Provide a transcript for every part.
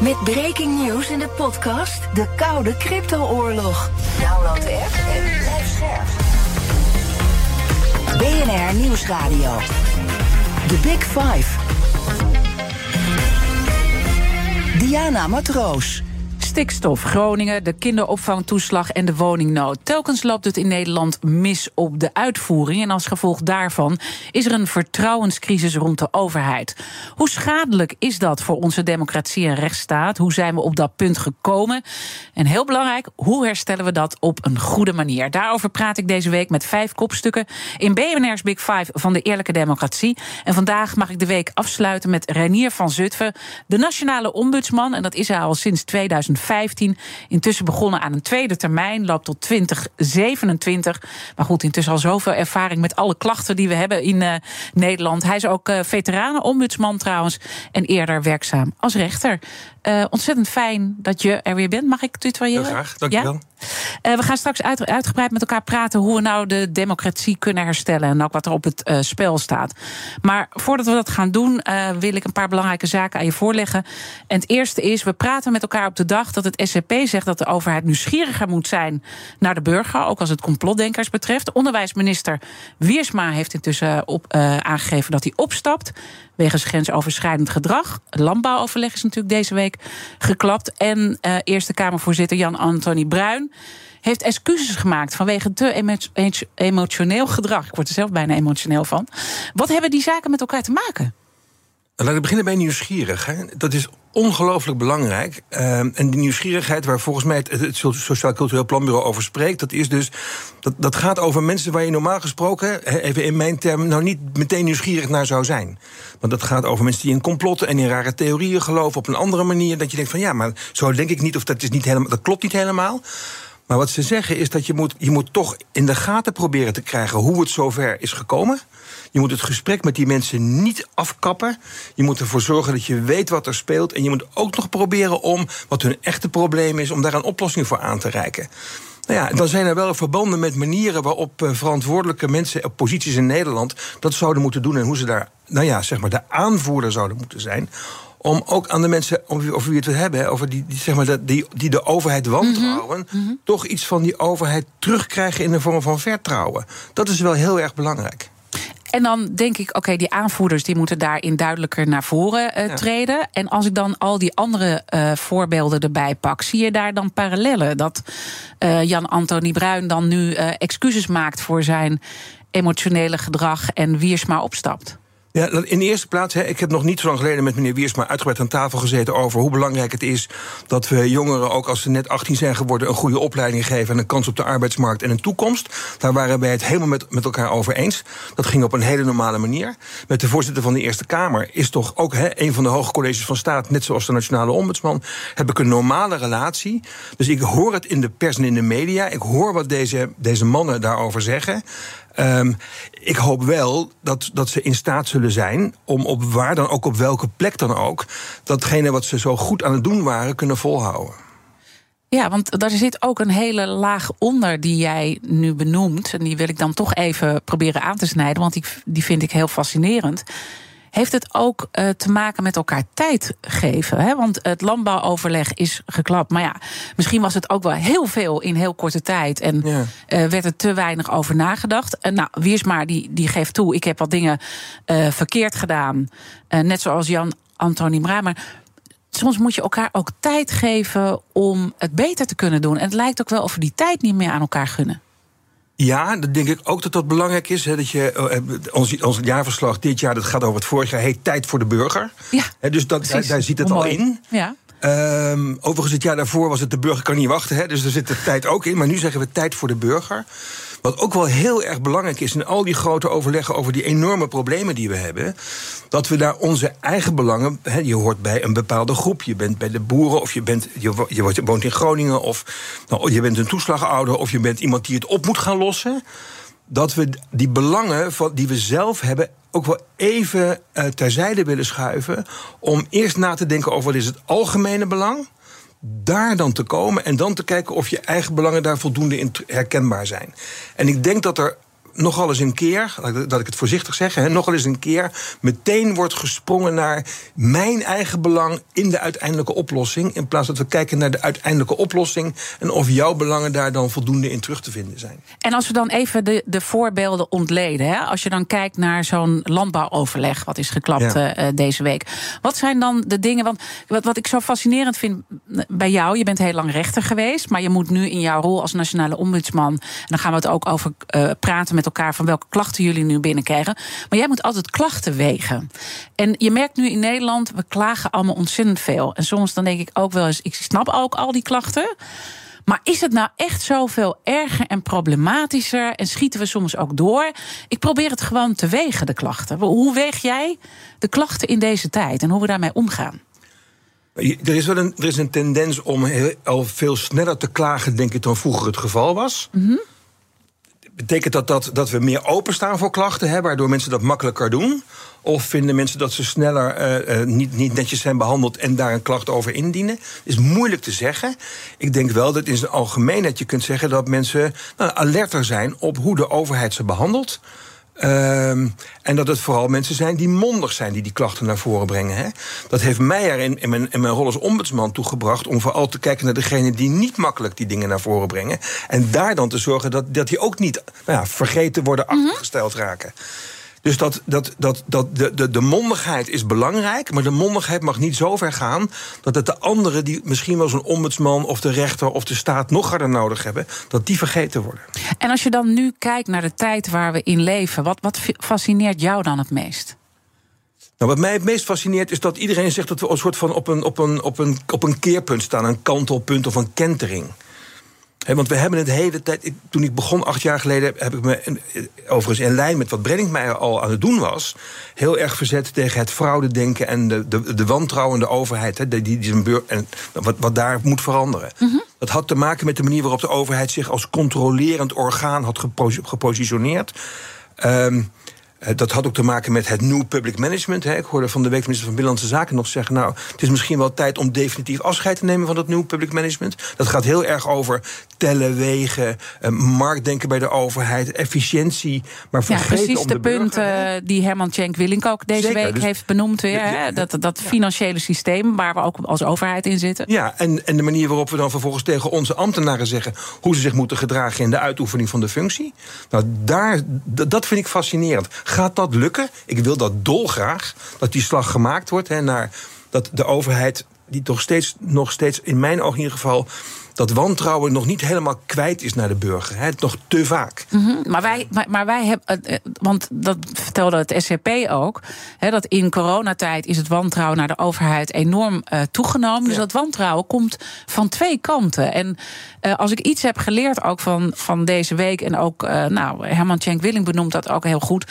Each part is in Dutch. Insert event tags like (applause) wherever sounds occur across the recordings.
Met breaking news in de podcast De Koude Crypto-oorlog. Download de app en blijf scherp. BNR Nieuwsradio. The Big Five. Diana Matroos. Stikstof, Groningen, de kinderopvangtoeslag en de woningnood. Telkens loopt het in Nederland mis op de uitvoering. En als gevolg daarvan is er een vertrouwenscrisis rond de overheid. Hoe schadelijk is dat voor onze democratie en rechtsstaat? Hoe zijn we op dat punt gekomen? En heel belangrijk, hoe herstellen we dat op een goede manier? Daarover praat ik deze week met vijf kopstukken in BNR's Big Five van de Eerlijke Democratie. En vandaag mag ik de week afsluiten met Renier van Zutphen, de nationale ombudsman. En dat is hij al sinds 2000. 2015. Intussen begonnen aan een tweede termijn, loopt tot 2027. Maar goed, intussen al zoveel ervaring met alle klachten die we hebben in uh, Nederland. Hij is ook uh, veteranenombudsman trouwens en eerder werkzaam als rechter. Uh, ontzettend fijn dat je er weer bent. Mag ik tutoyeren? Heel graag, dankjewel. Ja? Uh, we gaan straks uit, uitgebreid met elkaar praten hoe we nou de democratie kunnen herstellen en ook wat er op het uh, spel staat. Maar voordat we dat gaan doen, wil ik een paar belangrijke zaken aan je voorleggen. En het eerste is, we praten met elkaar op de dag dat het SCP zegt dat de overheid nieuwsgieriger moet zijn naar de burger, ook als het complotdenkers betreft. Onderwijsminister Wiersma heeft intussen op, aangegeven dat hij opstapt wegens grensoverschrijdend gedrag. Het landbouwoverleg is natuurlijk deze week geklapt. En uh, Eerste Kamervoorzitter Jan-Anthony Bruin heeft excuses gemaakt vanwege te emo emotioneel gedrag. Ik word er zelf bijna emotioneel van. Wat hebben die zaken met elkaar te maken? Laat ik beginnen bij nieuwsgierig. Hè. Dat is ongelooflijk belangrijk. Uh, en die nieuwsgierigheid waar volgens mij het, het Sociaal Cultureel Planbureau over spreekt... dat is dus, dat, dat gaat over mensen waar je normaal gesproken... even in mijn termen, nou niet meteen nieuwsgierig naar zou zijn. Want dat gaat over mensen die in complotten en in rare theorieën geloven... op een andere manier, dat je denkt van ja, maar zo denk ik niet... of dat, is niet helemaal, dat klopt niet helemaal... Maar wat ze zeggen is dat je moet, je moet toch in de gaten proberen te krijgen hoe het zover is gekomen. Je moet het gesprek met die mensen niet afkappen. Je moet ervoor zorgen dat je weet wat er speelt. En je moet ook nog proberen om, wat hun echte probleem is, om daar een oplossing voor aan te reiken. Nou ja, dan zijn er wel verbanden met manieren waarop uh, verantwoordelijke mensen op posities in Nederland dat zouden moeten doen en hoe ze daar, nou ja, zeg maar, de aanvoerder zouden moeten zijn om ook aan de mensen over wie we het wil hebben, over die, die, zeg maar, die, die de overheid wantrouwen, mm -hmm. toch iets van die overheid terugkrijgen in de vorm van vertrouwen. Dat is wel heel erg belangrijk. En dan denk ik, oké, okay, die aanvoerders die moeten daarin duidelijker naar voren uh, ja. treden. En als ik dan al die andere uh, voorbeelden erbij pak, zie je daar dan parallellen? Dat uh, Jan-Anthony Bruin dan nu excuses maakt voor zijn emotionele gedrag en Wiersma opstapt? Ja, in de eerste plaats, hè, ik heb nog niet zo lang geleden met meneer Wiersma uitgebreid aan tafel gezeten over hoe belangrijk het is dat we jongeren, ook als ze net 18 zijn geworden, een goede opleiding geven en een kans op de arbeidsmarkt en een toekomst. Daar waren wij het helemaal met, met elkaar over eens. Dat ging op een hele normale manier. Met de voorzitter van de Eerste Kamer is toch ook hè, een van de hoge colleges van staat, net zoals de Nationale Ombudsman, heb ik een normale relatie. Dus ik hoor het in de pers en in de media. Ik hoor wat deze, deze mannen daarover zeggen. Um, ik hoop wel dat, dat ze in staat zullen zijn om op waar dan ook, op welke plek dan ook, datgene wat ze zo goed aan het doen waren, kunnen volhouden. Ja, want daar zit ook een hele laag onder die jij nu benoemt. En die wil ik dan toch even proberen aan te snijden, want die, die vind ik heel fascinerend heeft het ook uh, te maken met elkaar tijd geven? Hè? Want het landbouwoverleg is geklapt. Maar ja, misschien was het ook wel heel veel in heel korte tijd. En ja. uh, werd er te weinig over nagedacht. Uh, nou, Wiersma die, die geeft toe, ik heb wat dingen verkeerd gedaan. net zoals Jan Antoni Bra. Maar soms moet je elkaar ook tijd geven om het beter te kunnen doen. En het lijkt ook wel of we die tijd niet meer aan elkaar gunnen. Ja, dat denk ik ook dat dat belangrijk is. Hè, dat je, uh, ons, ons jaarverslag dit jaar, dat gaat over het vorig jaar, heet Tijd voor de Burger. Ja, hè, dus dat, daar, daar zit het al in. Ja. Ehm, overigens, het jaar daarvoor was het de burger kan niet wachten. Hè, dus er zit de tijd ook in. Maar nu zeggen we tijd voor de burger. Wat ook wel heel erg belangrijk is in al die grote overleggen over die enorme problemen die we hebben, dat we daar onze eigen belangen. Je hoort bij een bepaalde groep, je bent bij de boeren, of je, bent, je, je woont in Groningen, of nou, je bent een toeslagouder, of je bent iemand die het op moet gaan lossen. Dat we die belangen van, die we zelf hebben ook wel even uh, terzijde willen schuiven. Om eerst na te denken over wat is het algemene belang daar dan te komen en dan te kijken of je eigen belangen daar voldoende in herkenbaar zijn. En ik denk dat er nogal eens een keer, dat ik het voorzichtig zeg, hè, nogal eens een keer meteen wordt gesprongen naar mijn eigen belang in de uiteindelijke oplossing. In plaats dat we kijken naar de uiteindelijke oplossing en of jouw belangen daar dan voldoende in terug te vinden zijn. En als we dan even de, de voorbeelden ontleden, hè, als je dan kijkt naar zo'n landbouwoverleg, wat is geklapt ja. uh, deze week. Wat zijn dan de dingen? Want wat, wat ik zo fascinerend vind bij jou, je bent heel lang rechter geweest, maar je moet nu in jouw rol als nationale ombudsman, en dan gaan we het ook over uh, praten met elkaar van welke klachten jullie nu binnenkrijgen. Maar jij moet altijd klachten wegen. En je merkt nu in Nederland, we klagen allemaal ontzettend veel. En soms dan denk ik ook wel eens, ik snap ook al die klachten. Maar is het nou echt zoveel erger en problematischer? En schieten we soms ook door? Ik probeer het gewoon te wegen, de klachten. Hoe weeg jij de klachten in deze tijd en hoe we daarmee omgaan? Er is wel een, er is een tendens om heel, al veel sneller te klagen, denk ik, dan vroeger het geval was. Mm -hmm. Betekent dat, dat dat we meer openstaan voor klachten, waardoor mensen dat makkelijker doen? Of vinden mensen dat ze sneller uh, uh, niet, niet netjes zijn behandeld en daar een klacht over indienen? is moeilijk te zeggen. Ik denk wel dat in zijn algemeenheid je kunt zeggen dat mensen nou, alerter zijn op hoe de overheid ze behandelt. Um, en dat het vooral mensen zijn die mondig zijn die die klachten naar voren brengen. Hè? Dat heeft mij er in, in, mijn, in mijn rol als ombudsman toegebracht om vooral te kijken naar degenen die niet makkelijk die dingen naar voren brengen. En daar dan te zorgen dat, dat die ook niet nou ja, vergeten worden, mm -hmm. achtergesteld raken. Dus dat, dat, dat, dat de, de, de mondigheid is belangrijk, maar de mondigheid mag niet zo ver gaan dat het de anderen die misschien wel zo'n ombudsman of de rechter of de staat nog harder nodig hebben, dat die vergeten worden. En als je dan nu kijkt naar de tijd waar we in leven, wat, wat fascineert jou dan het meest? Nou, wat mij het meest fascineert is dat iedereen zegt dat we een soort van op een, op een, op een, op een keerpunt staan, een kantelpunt of een kentering. He, want we hebben het hele tijd. Ik, toen ik begon acht jaar geleden, heb ik me overigens in lijn met wat Brenningmeijer al aan het doen was, heel erg verzet tegen het fraudedenken en de, de, de wantrouwende overheid. He, die, die, die en wat, wat daar moet veranderen. Mm -hmm. Dat had te maken met de manier waarop de overheid zich als controlerend orgaan had gepositioneerd. Um, dat had ook te maken met het new public management. Ik hoorde van de week minister van Binnenlandse Zaken nog zeggen... nou, het is misschien wel tijd om definitief afscheid te nemen... van dat new public management. Dat gaat heel erg over tellen, wegen, marktdenken bij de overheid... efficiëntie, maar vergeten ja, precies om de, de punten die Herman Tjenk Willink ook deze Zeker, week dus, heeft benoemd weer. Hè? Dat, dat financiële systeem waar we ook als overheid in zitten. Ja, en, en de manier waarop we dan vervolgens tegen onze ambtenaren zeggen... hoe ze zich moeten gedragen in de uitoefening van de functie. Nou, daar, dat vind ik fascinerend. Gaat dat lukken? Ik wil dat dolgraag, dat die slag gemaakt wordt hè, naar dat de overheid, die toch steeds, nog steeds, in mijn ogen in ieder geval, dat wantrouwen nog niet helemaal kwijt is naar de burger. Hè, nog te vaak. Mm -hmm. Maar wij, maar, maar wij hebben, want dat vertelde het SCP ook, hè, dat in coronatijd is het wantrouwen naar de overheid enorm uh, toegenomen. Dus dat wantrouwen komt van twee kanten. En uh, als ik iets heb geleerd ook van, van deze week, en ook, nou, Herman Tjenk Willing benoemt dat ook heel goed.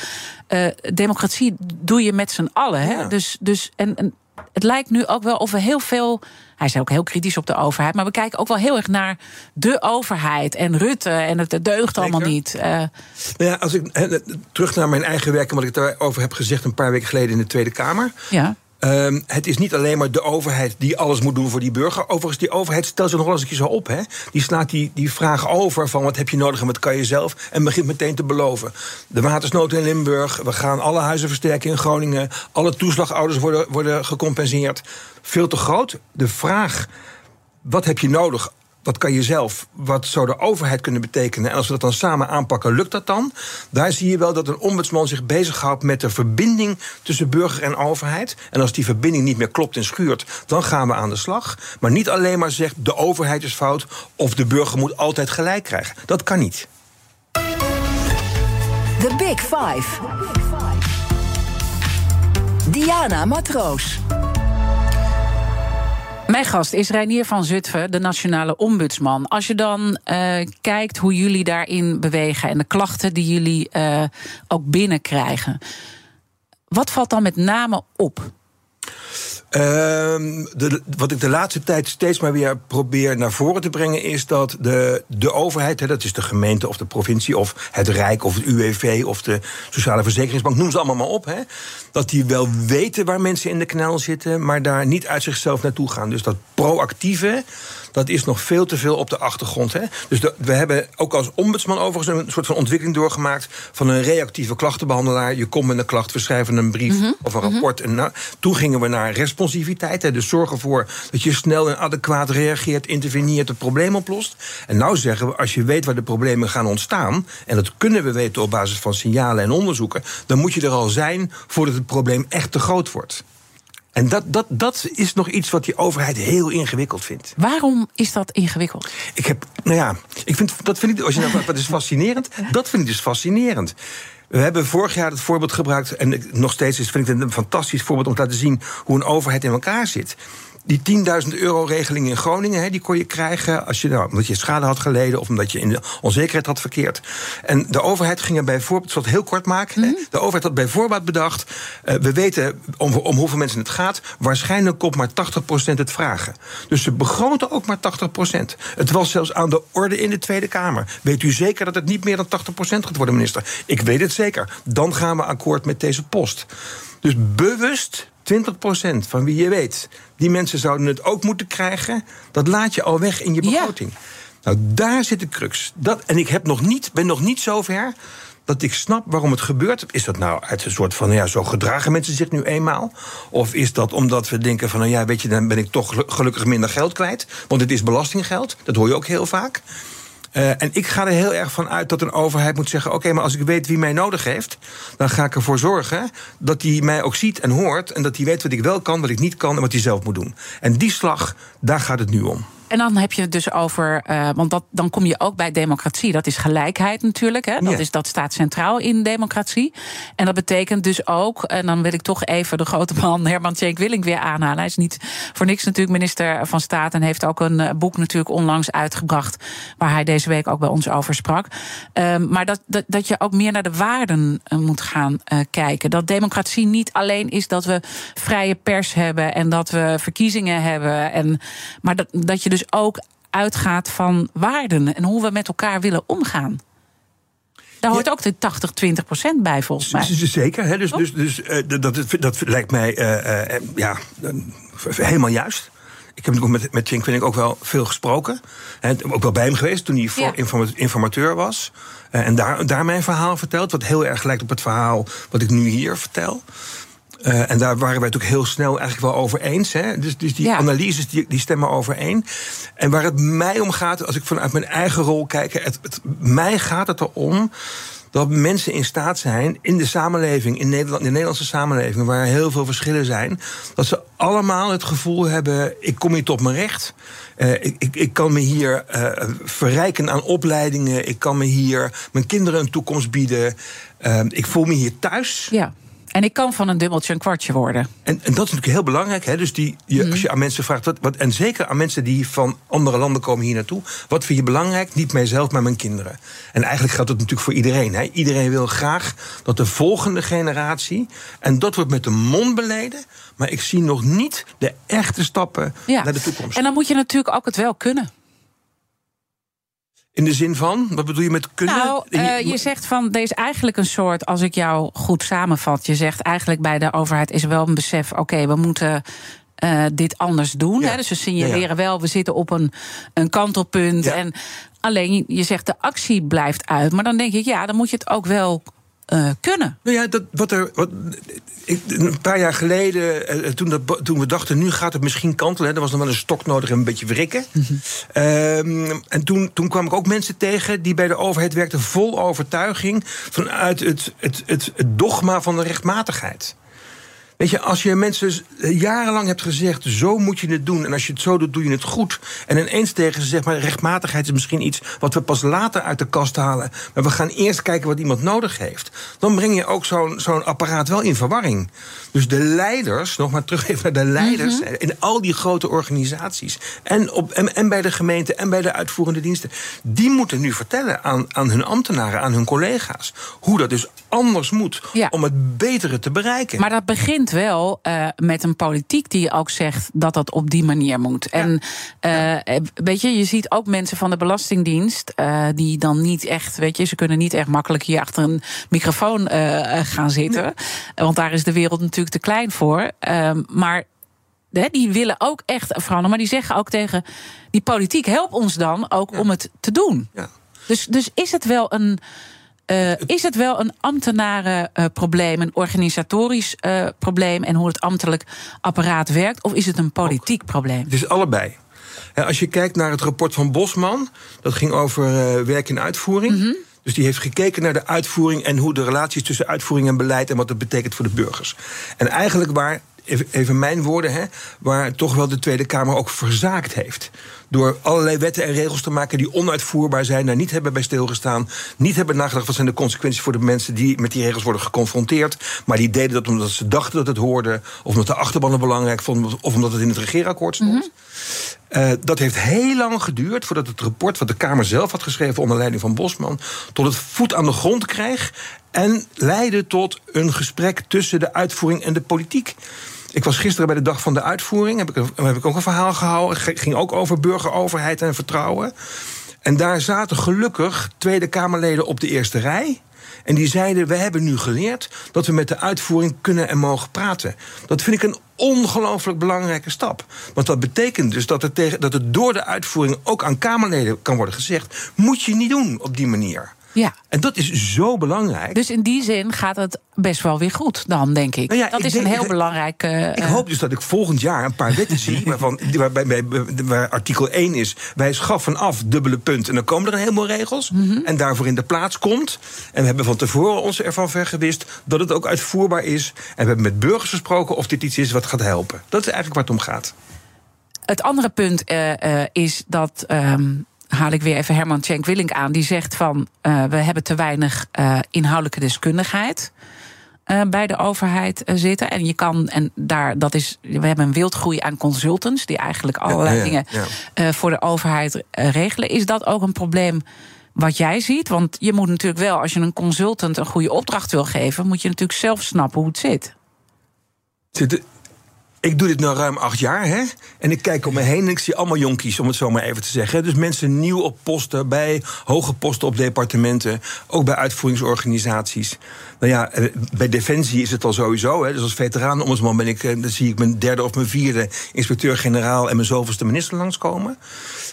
democratie doe je met z'n allen. Hè? Ja. Dus, dus en, en het lijkt nu ook wel of we heel veel. Hij is ook heel kritisch op de overheid. Maar we kijken ook wel heel erg naar de overheid en Rutte. En het, deugt allemaal niet. Uh, nou ja, als ik terug naar mijn eigen werk en wat ik daarover heb gezegd een paar weken geleden in de Tweede Kamer. Ja. Um, het is niet alleen maar de overheid die alles moet doen voor die burger. Overigens, die overheid stelt zich nog wel eens een keer zo op. Hè? Die slaat die, die vraag over van wat heb je nodig en wat kan je zelf. En begint meteen te beloven. De watersnood in Limburg. We gaan alle huizen versterken in Groningen. Alle toeslagouders worden, worden gecompenseerd. Veel te groot. De vraag, wat heb je nodig wat kan je zelf, wat zou de overheid kunnen betekenen? En als we dat dan samen aanpakken, lukt dat dan? Daar zie je wel dat een ombudsman zich bezighoudt met de verbinding tussen burger en overheid. En als die verbinding niet meer klopt en schuurt, dan gaan we aan de slag. Maar niet alleen maar zegt de overheid is fout of de burger moet altijd gelijk krijgen. Dat kan niet. The Big Five. Diana Matroos. Mijn gast is Reinier van Zutphen, de nationale ombudsman. Als je dan uh, kijkt hoe jullie daarin bewegen en de klachten die jullie uh, ook binnenkrijgen, wat valt dan met name op? Uh, de, wat ik de laatste tijd steeds maar weer probeer naar voren te brengen, is dat de, de overheid, dat is de gemeente of de provincie of het Rijk of het UWV of de Sociale Verzekeringsbank, noem ze allemaal maar op, dat die wel weten waar mensen in de knel zitten, maar daar niet uit zichzelf naartoe gaan. Dus dat proactieve, dat is nog veel te veel op de achtergrond. Hè? Dus we hebben ook als ombudsman overigens een soort van ontwikkeling doorgemaakt van een reactieve klachtenbehandelaar. Je komt met een klacht, we schrijven een brief mm -hmm. of een rapport. Mm -hmm. En toen gingen we naar responsiviteit. Hè? Dus zorg ervoor dat je snel en adequaat reageert, interveneert, het probleem oplost. En nou zeggen we, als je weet waar de problemen gaan ontstaan, en dat kunnen we weten op basis van signalen en onderzoeken, dan moet je er al zijn voordat het probleem echt te groot wordt. En dat, dat, dat is nog iets wat die overheid heel ingewikkeld vindt. Waarom is dat ingewikkeld? Ik heb, nou ja, ik vind, dat vind ik, als je nou, (laughs) wat is fascinerend? Dat vind ik dus fascinerend. We hebben vorig jaar het voorbeeld gebruikt, en nog steeds is, vind ik het een fantastisch voorbeeld om te laten zien hoe een overheid in elkaar zit die 10.000 euro regeling in Groningen, hè, die kon je krijgen als je, nou, omdat je schade had geleden of omdat je in de onzekerheid had verkeerd. En de overheid ging er bijvoorbeeld, ik zal het heel kort maken, -hmm. de overheid had bij voorbaat bedacht, uh, we weten om, om hoeveel mensen het gaat, waarschijnlijk komt maar 80% het vragen. Dus ze begroten ook maar 80%. Het was zelfs aan de orde in de Tweede Kamer. Weet u zeker dat het niet meer dan 80% gaat worden, minister? Ik weet het zeker. Dan gaan we akkoord met deze post. Dus bewust 20% van wie je weet, die mensen zouden het ook moeten krijgen. Dat laat je al weg in je begroting. Ja. Nou, daar zit de crux. Dat, en ik heb nog niet, ben nog niet zover dat ik snap waarom het gebeurt. Is dat nou uit een soort van, ja, zo gedragen mensen zich nu eenmaal? Of is dat omdat we denken van, nou ja, weet je, dan ben ik toch gelukkig minder geld kwijt? Want het is belastinggeld, dat hoor je ook heel vaak. Uh, en ik ga er heel erg van uit dat een overheid moet zeggen: oké, maar als ik weet wie mij nodig heeft, dan ga ik ervoor zorgen dat hij mij ook ziet en hoort. En dat hij weet wat ik wel kan, wat ik niet kan en wat hij zelf moet doen. En die slag, daar gaat het nu om. En dan heb je het dus over, uh, want dat, dan kom je ook bij democratie. Dat is gelijkheid natuurlijk. Hè? Dat, ja. is, dat staat centraal in democratie. En dat betekent dus ook, en dan wil ik toch even de grote man Herman Tjenk Willink weer aanhalen. Hij is niet voor niks natuurlijk minister van Staat en heeft ook een boek natuurlijk onlangs uitgebracht. Waar hij deze week ook bij ons over sprak. Um, maar dat, dat, dat je ook meer naar de waarden moet gaan uh, kijken. Dat democratie niet alleen is dat we vrije pers hebben en dat we verkiezingen hebben. En, maar dat, dat je dus dus ook uitgaat van waarden en hoe we met elkaar willen omgaan. Daar hoort ja. ook de 80, 20 procent bij, volgens mij. Zeker. Hè? Dus, dus, dus uh, dat, dat lijkt mij uh, uh, ja, helemaal juist. Ik heb natuurlijk met, met vind ik ook wel veel gesproken. He, ook wel bij hem geweest toen hij ja. informateur was. en daar, daar mijn verhaal verteld. Wat heel erg lijkt op het verhaal wat ik nu hier vertel. Uh, en daar waren wij het ook heel snel eigenlijk wel over eens. Hè? Dus, dus die ja. analyses die, die stemmen overeen. En waar het mij om gaat, als ik vanuit mijn eigen rol kijk, het, het, mij gaat het erom dat mensen in staat zijn in de samenleving, in, Nederland, in de Nederlandse samenleving, waar heel veel verschillen zijn, dat ze allemaal het gevoel hebben: ik kom hier tot mijn recht. Uh, ik, ik, ik, kan me hier uh, verrijken aan opleidingen. Ik kan me hier mijn kinderen een toekomst bieden. Uh, ik voel me hier thuis. Ja. En ik kan van een dubbeltje een kwartje worden. En, en dat is natuurlijk heel belangrijk. Hè? Dus die, je, mm. als je aan mensen vraagt, wat, wat, en zeker aan mensen die van andere landen komen hier naartoe, wat vind je belangrijk? Niet mijzelf, maar mijn kinderen. En eigenlijk geldt dat natuurlijk voor iedereen. Hè? Iedereen wil graag dat de volgende generatie, en dat wordt met de mond beleden, maar ik zie nog niet de echte stappen ja. naar de toekomst. En dan moet je natuurlijk ook het wel kunnen. In de zin van, wat bedoel je met kunnen? Nou, uh, je zegt van, er is eigenlijk een soort, als ik jou goed samenvat, je zegt eigenlijk bij de overheid is wel een besef, oké, okay, we moeten uh, dit anders doen. Ja. Hè? Dus we signaleren ja, ja. wel, we zitten op een, een kantelpunt. En alleen je zegt de actie blijft uit. Maar dan denk ik, ja, dan moet je het ook wel uh, kunnen. Nou ja, dat, wat er, wat, ik, een paar jaar geleden, uh, toen, dat, toen we dachten, nu gaat het misschien kantelen. Er was nog wel een stok nodig en een beetje wrikken. Mm -hmm. um, en toen, toen kwam ik ook mensen tegen die bij de overheid werkten vol overtuiging vanuit het, het, het, het dogma van de rechtmatigheid. Weet je, als je mensen jarenlang hebt gezegd: zo moet je het doen. En als je het zo doet, doe je het goed. En ineens tegen ze zegt: maar rechtmatigheid is misschien iets wat we pas later uit de kast halen. Maar we gaan eerst kijken wat iemand nodig heeft. Dan breng je ook zo'n zo'n apparaat wel in verwarring. Dus de leiders, nog maar terug even naar de leiders. Mhm. in al die grote organisaties. En, op, en, en bij de gemeente en bij de uitvoerende diensten. Die moeten nu vertellen aan, aan hun ambtenaren, aan hun collega's. hoe dat dus anders moet. Ja. om het betere te bereiken. Maar dat begint wel eh, met een politiek die ook zegt dat dat op die manier moet. En eh, weet je, je ziet ook mensen van de Belastingdienst eh, die dan niet echt, weet je, ze kunnen niet echt makkelijk hier achter een microfoon gaan zitten. Want daar is de wereld natuurlijk te klein voor. Ehm, maar die willen ook echt veranderen. Maar die zeggen ook tegen die politiek: help ons dan ook om het te doen. Ja. Dus, dus is het wel een. Eh, is het wel een ambtenarenprobleem, een organisatorisch eh, probleem en hoe het ambtelijk apparaat werkt? Of is het een politiek probleem? Het is allebei. Als je kijkt naar het rapport van Bosman, dat ging over eh, werk en uitvoering. Dus die heeft gekeken naar de uitvoering en hoe de relaties tussen uitvoering en beleid en wat dat betekent voor de burgers. En eigenlijk waar, even- even mijn woorden, hè, waar toch wel de Tweede Kamer ook verzaakt heeft. Door allerlei wetten en regels te maken die onuitvoerbaar zijn, daar niet hebben bij stilgestaan, niet hebben nagedacht wat zijn de consequenties voor de mensen die met die regels worden geconfronteerd. Maar die deden dat omdat ze dachten dat het hoorde, of omdat de achterban het belangrijk vonden, of omdat het in het regeerakkoord stond. Eh, dat heeft heel lang geduurd voordat het rapport wat de Kamer zelf had geschreven onder leiding van Bosman tot het voet aan de grond kreeg en leidde tot een gesprek tussen de uitvoering en de politiek. Ik was gisteren bij de dag van de uitvoering, heb ik, heb ik ook een verhaal gehouden. Ging ook over burgeroverheid en vertrouwen. En daar zaten gelukkig Tweede Kamerleden op de eerste rij. En die zeiden: We hebben nu geleerd dat we met de uitvoering kunnen en mogen praten. Dat vind ik een ongelooflijk belangrijke stap. Want dat betekent dus dat het, tegen, dat het door de uitvoering ook aan Kamerleden kan worden gezegd: Moet je niet doen op die manier. Ja. En dat is zo belangrijk. Dus in die zin gaat het best wel weer goed, dan denk ik. Nou ja, dat ik is denk- een heel ik- belangrijk. eh, Ik hoop dus dat ik volgend jaar een paar (laughs) wetten zie. Waarvan, waarbij, bij- waar artikel 1 is. Wij schaffen af, dubbele punt. En dan komen er een heleboel regels. Mhm. En daarvoor in de plaats komt. En we hebben van tevoren ons ervan vergewist. dat het ook uitvoerbaar is. En we hebben met burgers gesproken of dit iets is wat gaat helpen. Dat is eigenlijk waar het om gaat. Het andere punt eh, eh, is dat. ehm, haal ik weer even Herman Tjenk Willink aan. Die zegt van. eh, we hebben te weinig eh, inhoudelijke deskundigheid. eh, bij de overheid zitten. En je kan, en daar, dat is, we hebben een wildgroei aan consultants. die eigenlijk allerlei ja, dingen ja. voor de overheid regelen. Is dat ook een probleem wat jij ziet? Want je moet natuurlijk wel, als je een consultant een goede opdracht wil geven. moet je natuurlijk zelf snappen hoe het zit. Zit- Ik doe dit nu ruim acht jaar, hè? En ik kijk om me heen en ik zie allemaal jonkies, om het zo maar even te zeggen. Dus mensen nieuw op posten, bij hoge posten op departementen, ook bij uitvoeringsorganisaties. Nou ja, eh, bij Defensie is het al sowieso. Hè? Dus als veteranenombudsman ben ik, eh, dan zie ik mijn derde of mijn vierde inspecteur-generaal en mijn zoveelste minister langskomen.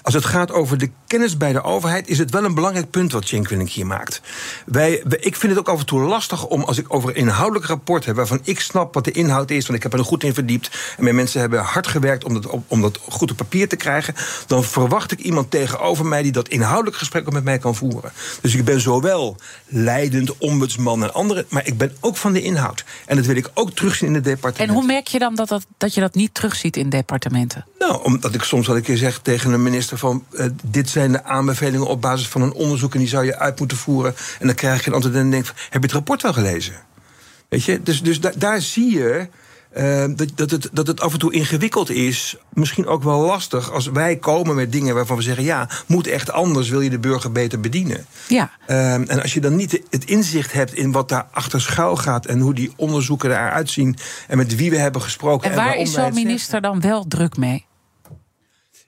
Als het gaat over de kennis bij de overheid, is het wel een belangrijk punt wat Willink hier maakt. Wij- ik vind het ook af en toe lastig om, als ik over een inhoudelijk rapport heb, waarvan ik snap wat de inhoud is, want ik heb er goed in verdiept. En mijn mensen hebben hard gewerkt om dat, om dat goed op papier te krijgen. Dan verwacht ik iemand tegenover mij die dat inhoudelijk gesprek ook met mij kan voeren. Dus ik ben zowel leidend, ombudsman en andere, maar ik ben ook van de inhoud. En dat wil ik ook terugzien in het departement. En hoe merk je dan dat, dat, dat je dat niet terugziet in departementen? Nou, omdat ik soms wel een keer zeg tegen een minister van... eh, dit zijn de aanbevelingen op basis van een onderzoek... en die zou je uit moeten voeren. En dan krijg je een antwoord en dan denk ik... heb je het rapport wel gelezen? Weet je? Dus, dus da- daar zie je eh, dat, dat, het, dat het af en toe ingewikkeld is. Misschien ook wel lastig als wij komen met dingen waarvan we zeggen... ja, moet echt anders, wil je de burger beter bedienen. Ja. Ehm, en als je dan niet het inzicht hebt in wat daar achter schuil gaat... en hoe die onderzoeken eruit zien... en met wie we hebben gesproken... En waar is zo'n minister dan wel druk mee?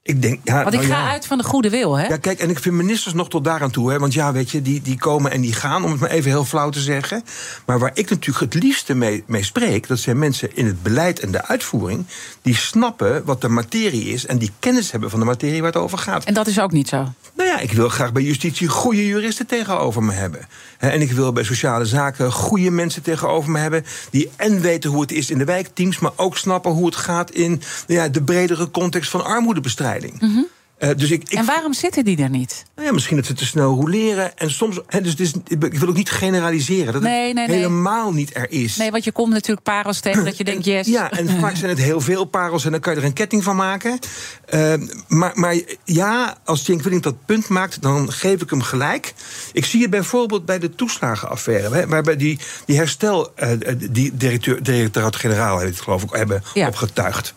Ik denk, ja, Want ik nou ga ja. uit van de goede wil, hè? Ja, kijk, en ik vind ministers nog tot daaraan toe. Hè, want ja, weet je, die, die komen en die gaan, om het maar even heel flauw te zeggen. Maar waar ik natuurlijk het liefste mee, mee spreek... dat zijn mensen in het beleid en de uitvoering... die snappen wat de materie is... en die kennis hebben van de materie waar het over gaat. En dat is ook niet zo. Nou ja, ik wil graag bij justitie goede juristen tegenover me hebben. En ik wil bij sociale zaken goede mensen tegenover me hebben... die en weten hoe het is in de wijkteams... maar ook snappen hoe het gaat in nou ja, de bredere context van armoedebestrijding. Uh, dus ik, ik, en waarom zitten die er niet? Nou ja, misschien dat ze te snel roleren. En soms, he, dus, ik wil ook niet generaliseren. Dat nee, het nee, helemaal niet er is. Nee, want je komt natuurlijk parels tegen dat je denkt, yes. Ja, en (laughs) vaak zijn het heel veel parels en dan kan je er een ketting van maken. Uh, maar, maar ja, als Cenk Willink dat punt maakt, dan geef ik hem gelijk. Ik zie het bijvoorbeeld bij de toeslagenaffaire, waarbij die, die herstel, uh, die directeur, directeur-generaal, geloof ik, hebben ja. opgetuigd.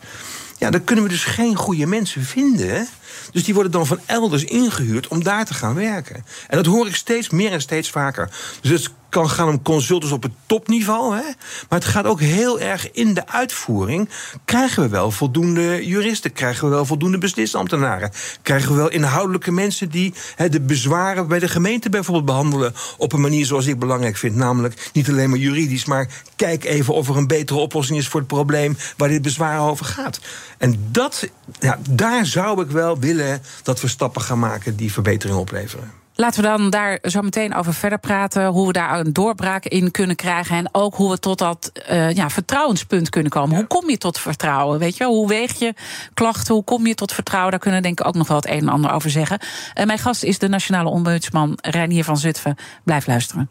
Ja, dan kunnen we dus geen goede mensen vinden. Dus die worden dan van elders ingehuurd om daar te gaan werken. En dat hoor ik steeds meer en steeds vaker. Dus kan gaan om consultants op het topniveau. Hè? Maar het gaat ook heel erg in de uitvoering. Krijgen we wel voldoende juristen? Krijgen we wel voldoende beslisambtenaren? Krijgen we wel inhoudelijke mensen die hè, de bezwaren bij de gemeente bijvoorbeeld behandelen op een manier zoals ik belangrijk vind? Namelijk niet alleen maar juridisch, maar kijk even of er een betere oplossing is voor het probleem waar dit bezwaar over gaat. En dat, ja, daar zou ik wel willen dat we stappen gaan maken die verbetering opleveren. Laten we dan daar zo meteen over verder praten. Hoe we daar een doorbraak in kunnen krijgen. En ook hoe we tot dat uh, ja, vertrouwenspunt kunnen komen. Hoe kom je tot vertrouwen? Weet je, hoe weeg je klachten? Hoe kom je tot vertrouwen? Daar kunnen we denk ik ook nog wel het een en ander over zeggen. Mijn gast is de nationale ombudsman Reinier van Zutphen. Blijf luisteren.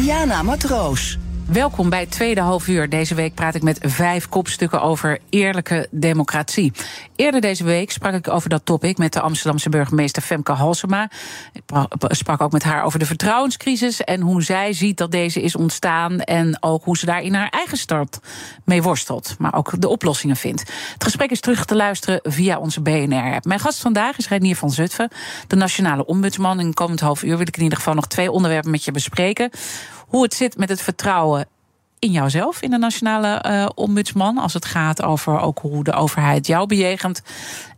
Diana Matroos. Welkom bij het tweede half uur. Deze week praat ik met vijf kopstukken over eerlijke democratie. Eerder deze week sprak ik over dat topic met de Amsterdamse burgemeester Femke Halsema. Ik sprak ook met haar over de vertrouwenscrisis en hoe zij ziet dat deze is ontstaan. En ook hoe ze daar in haar eigen stad mee worstelt. Maar ook de oplossingen vindt. Het gesprek is terug te luisteren via onze BNR-app. Mijn gast vandaag is Reinier van Zutphen, de nationale ombudsman. In komend half uur wil ik in ieder geval nog twee onderwerpen met je bespreken hoe het zit met het vertrouwen in jouzelf, in de nationale uh, ombudsman. Als het gaat over ook hoe de overheid jou bejegent.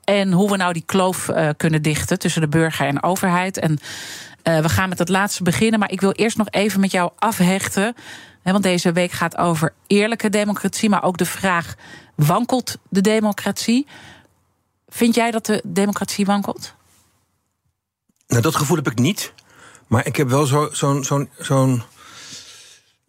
En hoe we nou die kloof uh, kunnen dichten tussen de burger en overheid. En uh, we gaan met het laatste beginnen. Maar ik wil eerst nog even met jou afhechten. Hè, want deze week gaat over eerlijke democratie. Maar ook de vraag: wankelt de democratie? Vind jij dat de democratie wankelt? Nou, dat gevoel heb ik niet. Maar ik heb wel zo'n. Zo,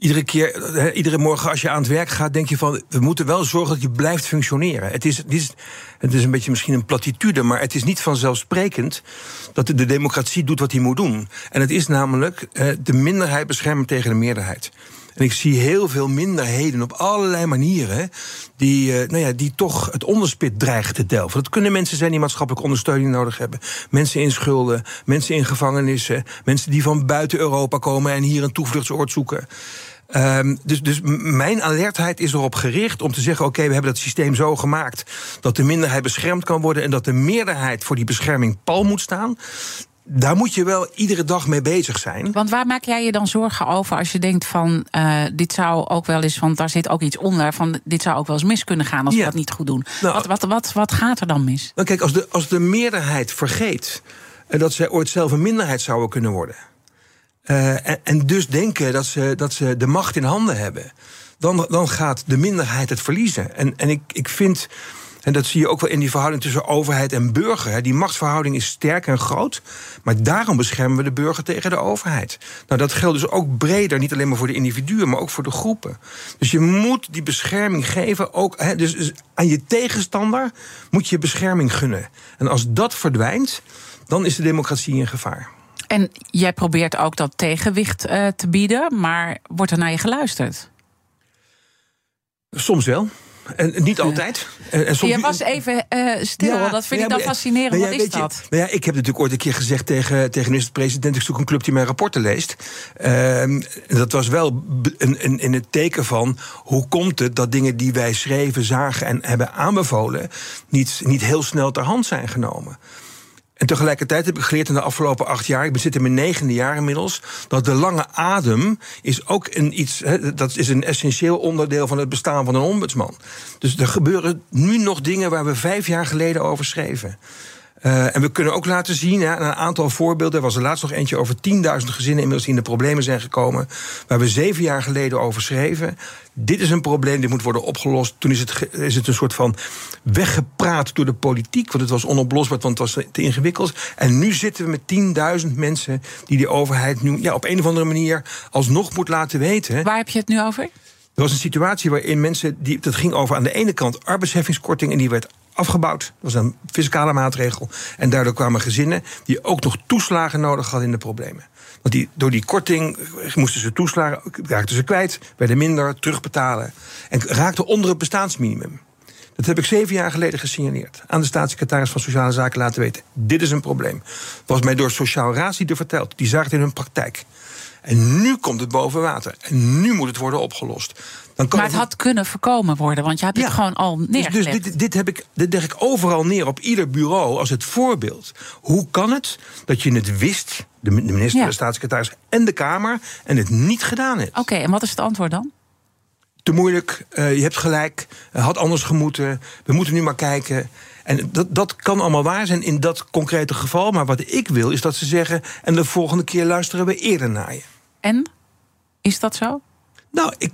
Iedere keer, iedere morgen als je aan het werk gaat, denk je van: we moeten wel zorgen dat je blijft functioneren. Het is, het is, het is een beetje misschien een platitude, maar het is niet vanzelfsprekend dat de democratie doet wat hij moet doen. En het is namelijk de minderheid beschermen tegen de meerderheid. En ik zie heel veel minderheden op allerlei manieren. die, nou ja, die toch het onderspit dreigen te delven. Dat kunnen mensen zijn die maatschappelijke ondersteuning nodig hebben. Mensen in schulden, mensen in gevangenissen. mensen die van buiten Europa komen en hier een toevluchtsoord zoeken. Um, dus, dus mijn alertheid is erop gericht om te zeggen: oké, we hebben dat systeem zo gemaakt dat de minderheid beschermd kan worden en dat de meerderheid voor die bescherming pal moet staan. Daar moet je wel iedere dag mee bezig zijn. Want waar maak jij je dan zorgen over als je denkt van uh, dit zou ook wel eens, want daar zit ook iets onder, van dit zou ook wel eens mis kunnen gaan als ja. we dat niet goed doen. Nou, wat, wat, wat, wat gaat er dan mis? Nou kijk, als de, als de meerderheid vergeet dat zij ooit zelf een minderheid zouden kunnen worden. Uh, en, dus denken dat ze, dat ze de macht in handen hebben. Dan, dan gaat de minderheid het verliezen. En, en ik, ik vind, en dat zie je ook wel in die verhouding tussen overheid en burger. Die machtsverhouding is sterk en groot. Maar daarom beschermen we de burger tegen de overheid. Nou, dat geldt dus ook breder, niet alleen maar voor de individuen, maar ook voor de groepen. Dus je moet die bescherming geven. Ook, hè, dus, dus aan je tegenstander moet je bescherming gunnen. En als dat verdwijnt, dan is de democratie in gevaar. En jij probeert ook dat tegenwicht uh, te bieden, maar wordt er naar je geluisterd? Soms wel. En niet altijd. En soms... Je was even uh, stil, ja, dat vind ja, ik dan fascinerend. Wat is dat? Je, nou ja, ik heb natuurlijk ooit een keer gezegd tegen, tegen minister-president... ik zoek een club die mijn rapporten leest. Uh, dat was wel een, een, in het teken van... hoe komt het dat dingen die wij schreven, zagen en hebben aanbevolen... niet, niet heel snel ter hand zijn genomen. En tegelijkertijd heb ik geleerd in de afgelopen acht jaar, ik zit in mijn negende jaar inmiddels, dat de lange adem is ook een iets, dat is een essentieel onderdeel van het bestaan van een ombudsman. Dus er gebeuren nu nog dingen waar we vijf jaar geleden over schreven. Uh, en we kunnen ook laten zien, hè, een aantal voorbeelden. Er was er laatst nog eentje over 10.000 gezinnen inmiddels die in de problemen zijn gekomen. Waar we zeven jaar geleden over schreven. Dit is een probleem, dit moet worden opgelost. Toen is het, is het een soort van weggepraat door de politiek. Want het was onoplosbaar, want het was te ingewikkeld. En nu zitten we met 10.000 mensen die die overheid nu ja, op een of andere manier alsnog moet laten weten. Waar heb je het nu over? Er was een situatie waarin mensen. Die, dat ging over aan de ene kant arbeidsheffingskorting. en die werd afgebouwd. Dat was een fiscale maatregel. En daardoor kwamen gezinnen die ook nog toeslagen nodig hadden in de problemen. Want die, door die korting moesten ze toeslagen, raakten ze kwijt, werden minder, terugbetalen. En raakten onder het bestaansminimum. Dat heb ik zeven jaar geleden gesignaleerd. Aan de staatssecretaris van Sociale Zaken laten weten. Dit is een probleem. Was mij door Sociaal Raadslieden verteld. Die zagen het in hun praktijk. En nu komt het boven water. En nu moet het worden opgelost. Dan kan maar het had kunnen voorkomen worden, want je hebt het gewoon al neergelegd. Dus, dus dit, dit, heb ik, dit leg ik overal neer op ieder bureau als het voorbeeld. Hoe kan het dat je het wist, de minister, de staatssecretaris en de Kamer, en het niet gedaan hebt? Oké, en wat is het antwoord dan? Te moeilijk, uh, je hebt gelijk, uh, had anders gemoeten, we moeten nu maar kijken. En dat, dat kan allemaal waar zijn in dat concrete geval. Maar wat ik wil is dat ze zeggen. En de volgende keer luisteren we eerder naar je. En? Is dat zo? Nou, ik,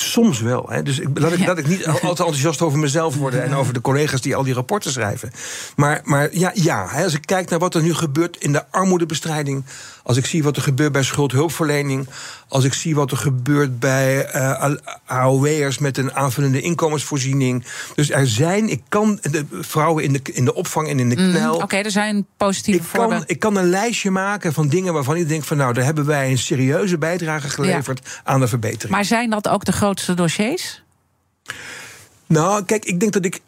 soms wel. Hè. Dus ik, laat, ik, ja. ik niet altijd enthousiast over mezelf worden en over de collega's die al die rapporten schrijven. Maar, maar ja, ja als ik kijk naar wat er nu gebeurt in de armoedebestrijding. Als ik zie wat er gebeurt bij schuldhulpverlening. Als ik zie wat er gebeurt bij uh, AOW'ers met een aanvullende inkomensvoorziening. Dus er zijn, ik kan de vrouwen in de, in de opvang en in de knel. Mm, Oké, er zijn positieve ik voorbeelden. Kan, ik kan een lijstje maken van dingen waarvan ik denk van nou, daar hebben wij een serieuze bijdrage geleverd ja. aan de verbetering. Maar zijn dat ook de grootste dossiers? Nou, kijk, ik denk dat ik.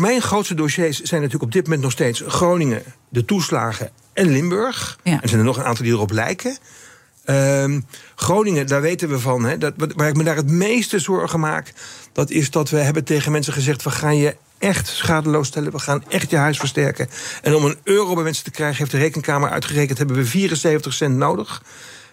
Mijn grootste dossiers zijn natuurlijk op dit moment nog steeds Groningen, de toeslagen en Limburg. Ja. En er zijn er nog een aantal die erop lijken. Um, Groningen, daar weten we van. Hè, dat, waar ik me daar het meeste zorgen maak, dat is dat we hebben tegen mensen gezegd: we gaan je echt schadeloos stellen. We gaan echt je huis versterken. En om een euro bij mensen te krijgen, heeft de rekenkamer uitgerekend, hebben we 74 cent nodig.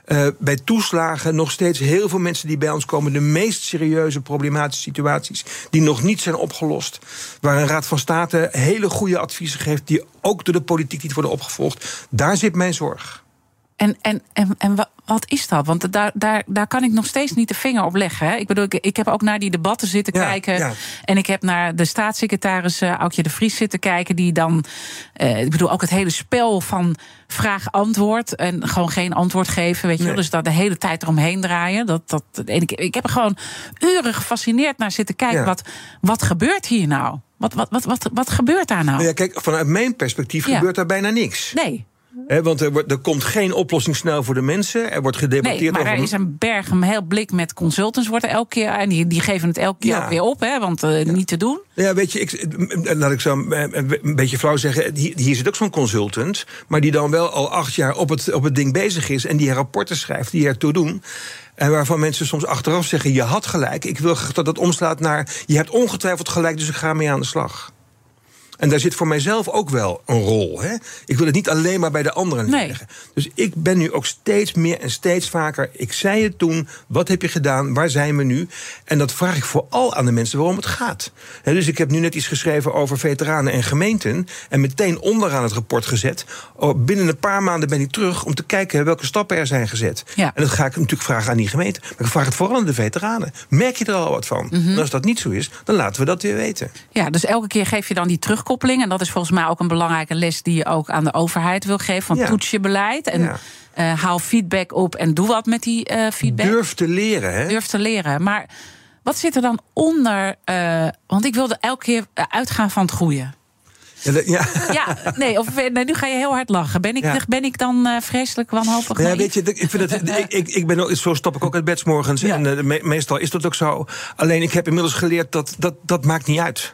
Uh, bij toeslagen nog steeds heel veel mensen die bij ons komen, de meest serieuze problematische situaties die nog niet zijn opgelost. Waar een Raad van State hele goede adviezen geeft, die ook door de politiek niet worden opgevolgd. Daar zit mijn zorg. En, en, en, en wat is dat? Want daar, daar, daar kan ik nog steeds niet de vinger op leggen. Hè? Ik bedoel, ik, ik heb ook naar die debatten zitten ja, kijken. Ja. En ik heb naar de staatssecretaris uh, Aukje de Vries zitten kijken. Die dan, uh, ik bedoel, ook het hele spel van vraag-antwoord. En gewoon geen antwoord geven. Weet je nee. Dus dat de hele tijd eromheen draaien. Dat, dat, ik, ik heb er gewoon uren gefascineerd naar zitten kijken. Ja. Wat, wat gebeurt hier nou? Wat, wat, wat, wat, wat gebeurt daar nou? Ja, kijk, vanuit mijn perspectief gebeurt daar bijna niks. Nee. He, want er, wordt, er, komt geen oplossing snel voor de mensen. Er wordt gedebatteerd nee, maar over. Er is een berg, een heel blik met consultants wordt er elke keer. En die, die geven het elke keer ja. ook weer op, hè, want uh, ja. niet te doen. Ja, weet je, ik, laat ik zo een beetje flauw zeggen. Hier, hier zit ook zo'n consultant. Maar die dan wel al acht jaar op het, op het ding bezig is. En die rapporten schrijft die ertoe doen. En waarvan mensen soms achteraf zeggen: Je had gelijk. Ik wil dat dat omslaat naar. Je hebt ongetwijfeld gelijk, dus ik ga mee aan de slag. En daar zit voor mijzelf ook wel een rol. Hè? Ik wil het niet alleen maar bij de anderen nee. leggen. Dus ik ben nu ook steeds meer en steeds vaker. Ik zei het toen. Wat heb je gedaan? Waar zijn we nu? En dat vraag ik vooral aan de mensen waarom het gaat. He, dus ik heb nu net iets geschreven over veteranen en gemeenten. En meteen onderaan het rapport gezet. Oh, binnen een paar maanden ben ik terug om te kijken welke stappen er zijn gezet. Ja. En dat ga ik natuurlijk vragen aan die gemeente. Maar ik vraag het vooral aan de veteranen. Merk je er al wat van? Mhm. En als dat niet zo is, dan laten we dat weer weten. Ja, dus elke keer geef je dan die terugkomst. En dat is volgens mij ook een belangrijke les die je ook aan de overheid wil geven. Van Ja. toets je beleid en Ja. eh, haal feedback op en doe wat met die eh, feedback. Durf te leren, hè? Durf te leren. Maar wat zit er dan onder? eh, want ik wilde elke keer uitgaan van het goede. Ja, dat- ja. (laughs) Ja, nee, of, nee, nu ga je heel hard lachen. Ben ik, Ja. ben ik dan vreselijk wanhopig? Ja, naïef? weet je, ik, vind het, (laughs) ik, ik, ik ben, ook- zo stap ik ook uit bed morgens. Ja. En me- meestal is dat ook zo. Alleen ik heb inmiddels geleerd dat dat, dat maakt niet uit.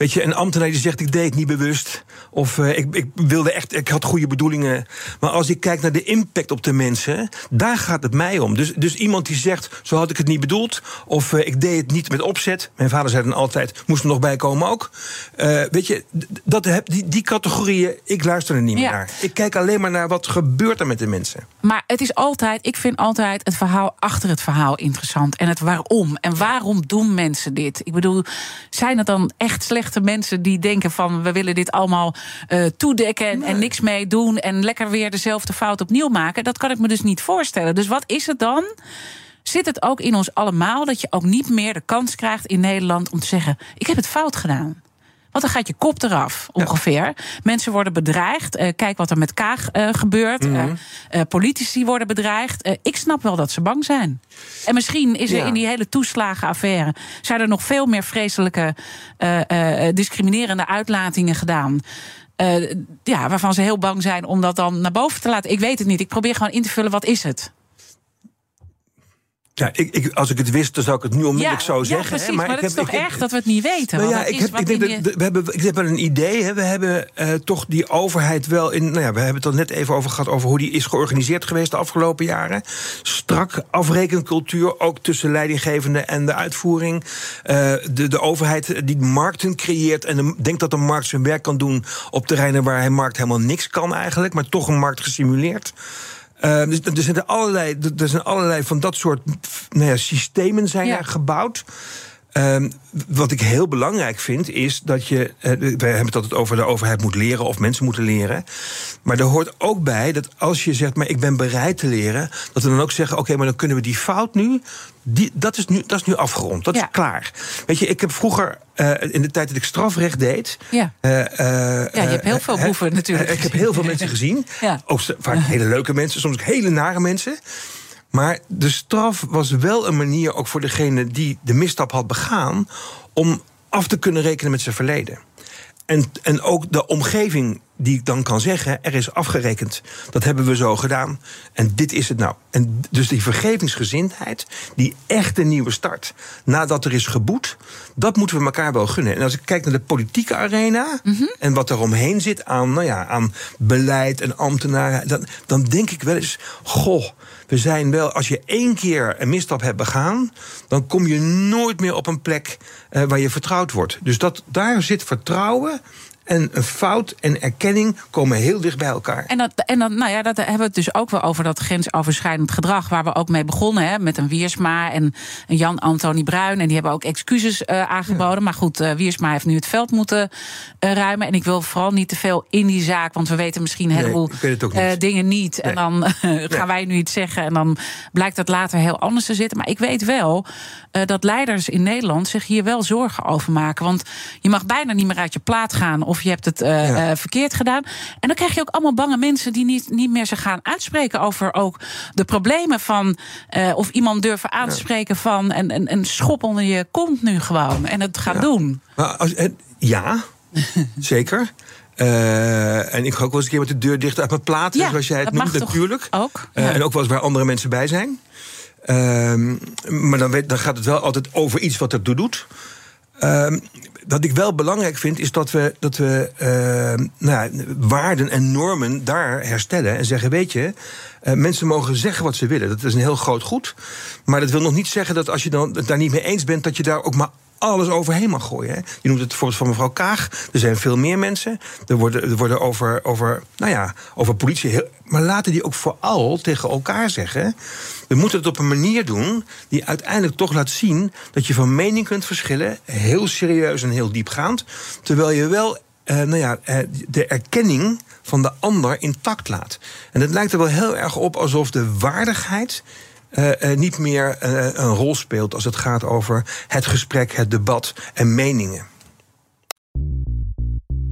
Weet je, een ambtenaar die zegt: ik deed het niet bewust. Of uh, ik, ik wilde echt, ik had goede bedoelingen. Maar als ik kijk naar de impact op de mensen, daar gaat het mij om. Dus, dus iemand die zegt: zo had ik het niet bedoeld. Of uh, ik deed het niet met opzet. Mijn vader zei dan altijd: moest er nog bij komen ook. Uh, weet je, dat, die, die categorieën, ik luister er niet meer ja. naar. Ik kijk alleen maar naar wat gebeurt er met de mensen. Maar het is altijd, ik vind altijd het verhaal achter het verhaal interessant. En het waarom. En waarom doen mensen dit? Ik bedoel, zijn het dan echt slechte mensen die denken van we willen dit allemaal uh, toedekken en, nee. en, niks mee doen en lekker weer dezelfde fout opnieuw maken? Dat kan ik me dus niet voorstellen. Dus wat is het dan? Zit het ook in ons allemaal dat je ook niet meer de kans krijgt in Nederland om te zeggen: ik heb het fout gedaan? Want dan gaat je kop eraf, ongeveer. Ja. Mensen worden bedreigd. Uh, kijk wat er met Kaag uh, gebeurt. Mm -hmm. uh, politici worden bedreigd. ik snap wel dat ze bang zijn. En misschien is er ja. in die hele toeslagenaffaire... zijn er nog veel meer vreselijke, discriminerende uitlatingen gedaan... ja, waarvan ze heel bang zijn om dat dan naar boven te laten. Ik weet het niet. Ik probeer gewoon in te vullen, wat is het? Ja, ik, ik, als ik het wist, dan zou ik het nu onmiddellijk ja, zo ja, zeggen. Precies, hè, maar, maar ik het is heb, toch ik, erg dat we het niet weten? Nou ja, ik, is heb, ik, denk dat, we hebben, ik heb wel een idee. Hè. We hebben uh, toch die overheid wel in. Nou ja, we hebben het al net even over gehad over hoe die is georganiseerd geweest de afgelopen jaren. Strak afrekencultuur, ook tussen leidinggevende en de uitvoering. Uh, de, de overheid die markten creëert en de, denkt dat de markt zijn werk kan doen op terreinen waar hij markt helemaal niks kan eigenlijk, maar toch een markt gesimuleerd. Uh, dus er zijn allerlei, er zijn allerlei van dat soort nou ja, systemen zijn ja. er gebouwd. Um, wat ik heel belangrijk vind, is dat je. Uh, we hebben het altijd over de overheid moet leren of mensen moeten leren. Maar er hoort ook bij dat als je zegt, maar ik ben bereid te leren, dat we dan ook zeggen: oké, okay, maar dan kunnen we die fout nu. Die, dat, is nu dat is nu afgerond, dat ja. is klaar. Weet je, ik heb vroeger, uh, in de tijd dat ik strafrecht deed. Ja, uh, ja je hebt heel veel boeven natuurlijk. Ik heb heel veel mensen gezien. (laughs) ja. Ook vaak hele leuke mensen, soms ook hele nare mensen. Maar de straf was wel een manier, ook voor degene die de misstap had begaan, om af te kunnen rekenen met zijn verleden. En, en ook de omgeving die ik dan kan zeggen, er is afgerekend. Dat hebben we zo gedaan. En dit is het nou. En dus die vergevingsgezindheid, die echte nieuwe start, nadat er is geboet, dat moeten we elkaar wel gunnen. En als ik kijk naar de politieke arena mm -hmm. en wat er omheen zit aan, nou ja, aan beleid en ambtenaren, dan, dan denk ik wel eens, goh, we zijn wel, als je één keer een misstap hebt begaan, dan kom je nooit meer op een plek uh, waar je vertrouwd wordt. Dus dat, daar zit vertrouwen en een fout en erkenning komen heel dicht bij elkaar. En, dat, en dan, nou ja, dat hebben we het dus ook wel over dat grensoverschrijdend gedrag, waar we ook mee begonnen, hè, met een Wiersma en een Jan-Antonie Bruin. En die hebben ook excuses uh, aangeboden. Ja. Maar goed, uh, Wiersma heeft nu het veld moeten uh, ruimen. En ik wil vooral niet te veel in die zaak, want we weten misschien een heleboel nee, dingen niet. Nee. En dan gaan wij nu iets zeggen en dan blijkt dat later heel anders te zitten. Maar ik weet wel dat leiders in Nederland zich hier wel zorgen over maken. Want je mag bijna niet meer uit je plaat gaan of je hebt het uh, ja. uh, verkeerd gedaan. En dan krijg je ook allemaal bange mensen die niet, niet meer zich gaan uitspreken over ook de problemen van. Uh, of iemand durven aan te spreken van. En, en, en schop onder je kont nu gewoon. En het gaat doen. Maar als, ja, (laughs) zeker. Uh, en ik ga ook wel eens een keer met de deur dicht uit mijn plaat, ja, zoals jij het noemt, natuurlijk. Ook, uh. En ook wel eens waar andere mensen bij zijn. Uh, maar dan, weet, dan gaat het wel altijd over iets wat ertoe doet. Wat ik wel belangrijk vind, is dat we, dat we nou ja, waarden en normen daar herstellen. En zeggen: Weet je, mensen mogen zeggen wat ze willen. Dat is een heel groot goed. Maar dat wil nog niet zeggen dat als je dan het daar niet mee eens bent, dat je daar ook maar alles overheen mag gooien. Hè. Je noemt het voorbeeld van mevrouw Kaag. Er zijn veel meer mensen. Er worden, er worden over, over, nou ja, over politie. Heel, maar laten die ook vooral tegen elkaar zeggen. We moeten het op een manier doen die uiteindelijk toch laat zien dat je van mening kunt verschillen. Heel serieus en heel diepgaand. Terwijl je wel uh, nou ja, uh, de erkenning van de ander intact laat. En het lijkt er wel heel erg op alsof de waardigheid uh, uh, niet meer een rol speelt als het gaat over het gesprek, het debat en meningen.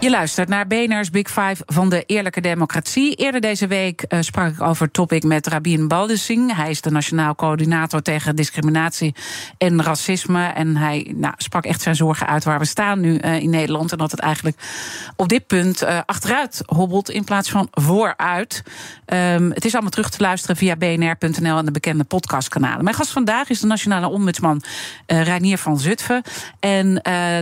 Je luistert naar BNR's Big Five van de Eerlijke Democratie. Eerder deze week uh, sprak ik over topic met Rabin Baldessing. Hij is de Nationaal Coördinator tegen Discriminatie en Racisme. En hij nou, sprak echt zijn zorgen uit waar we staan nu uh, in Nederland. En dat het eigenlijk op dit punt uh, achteruit hobbelt in plaats van vooruit. Um, het is allemaal terug te luisteren via bnr.nl en de bekende podcastkanalen. Mijn gast vandaag is de Nationale Ombudsman Reinier van Zutphen. En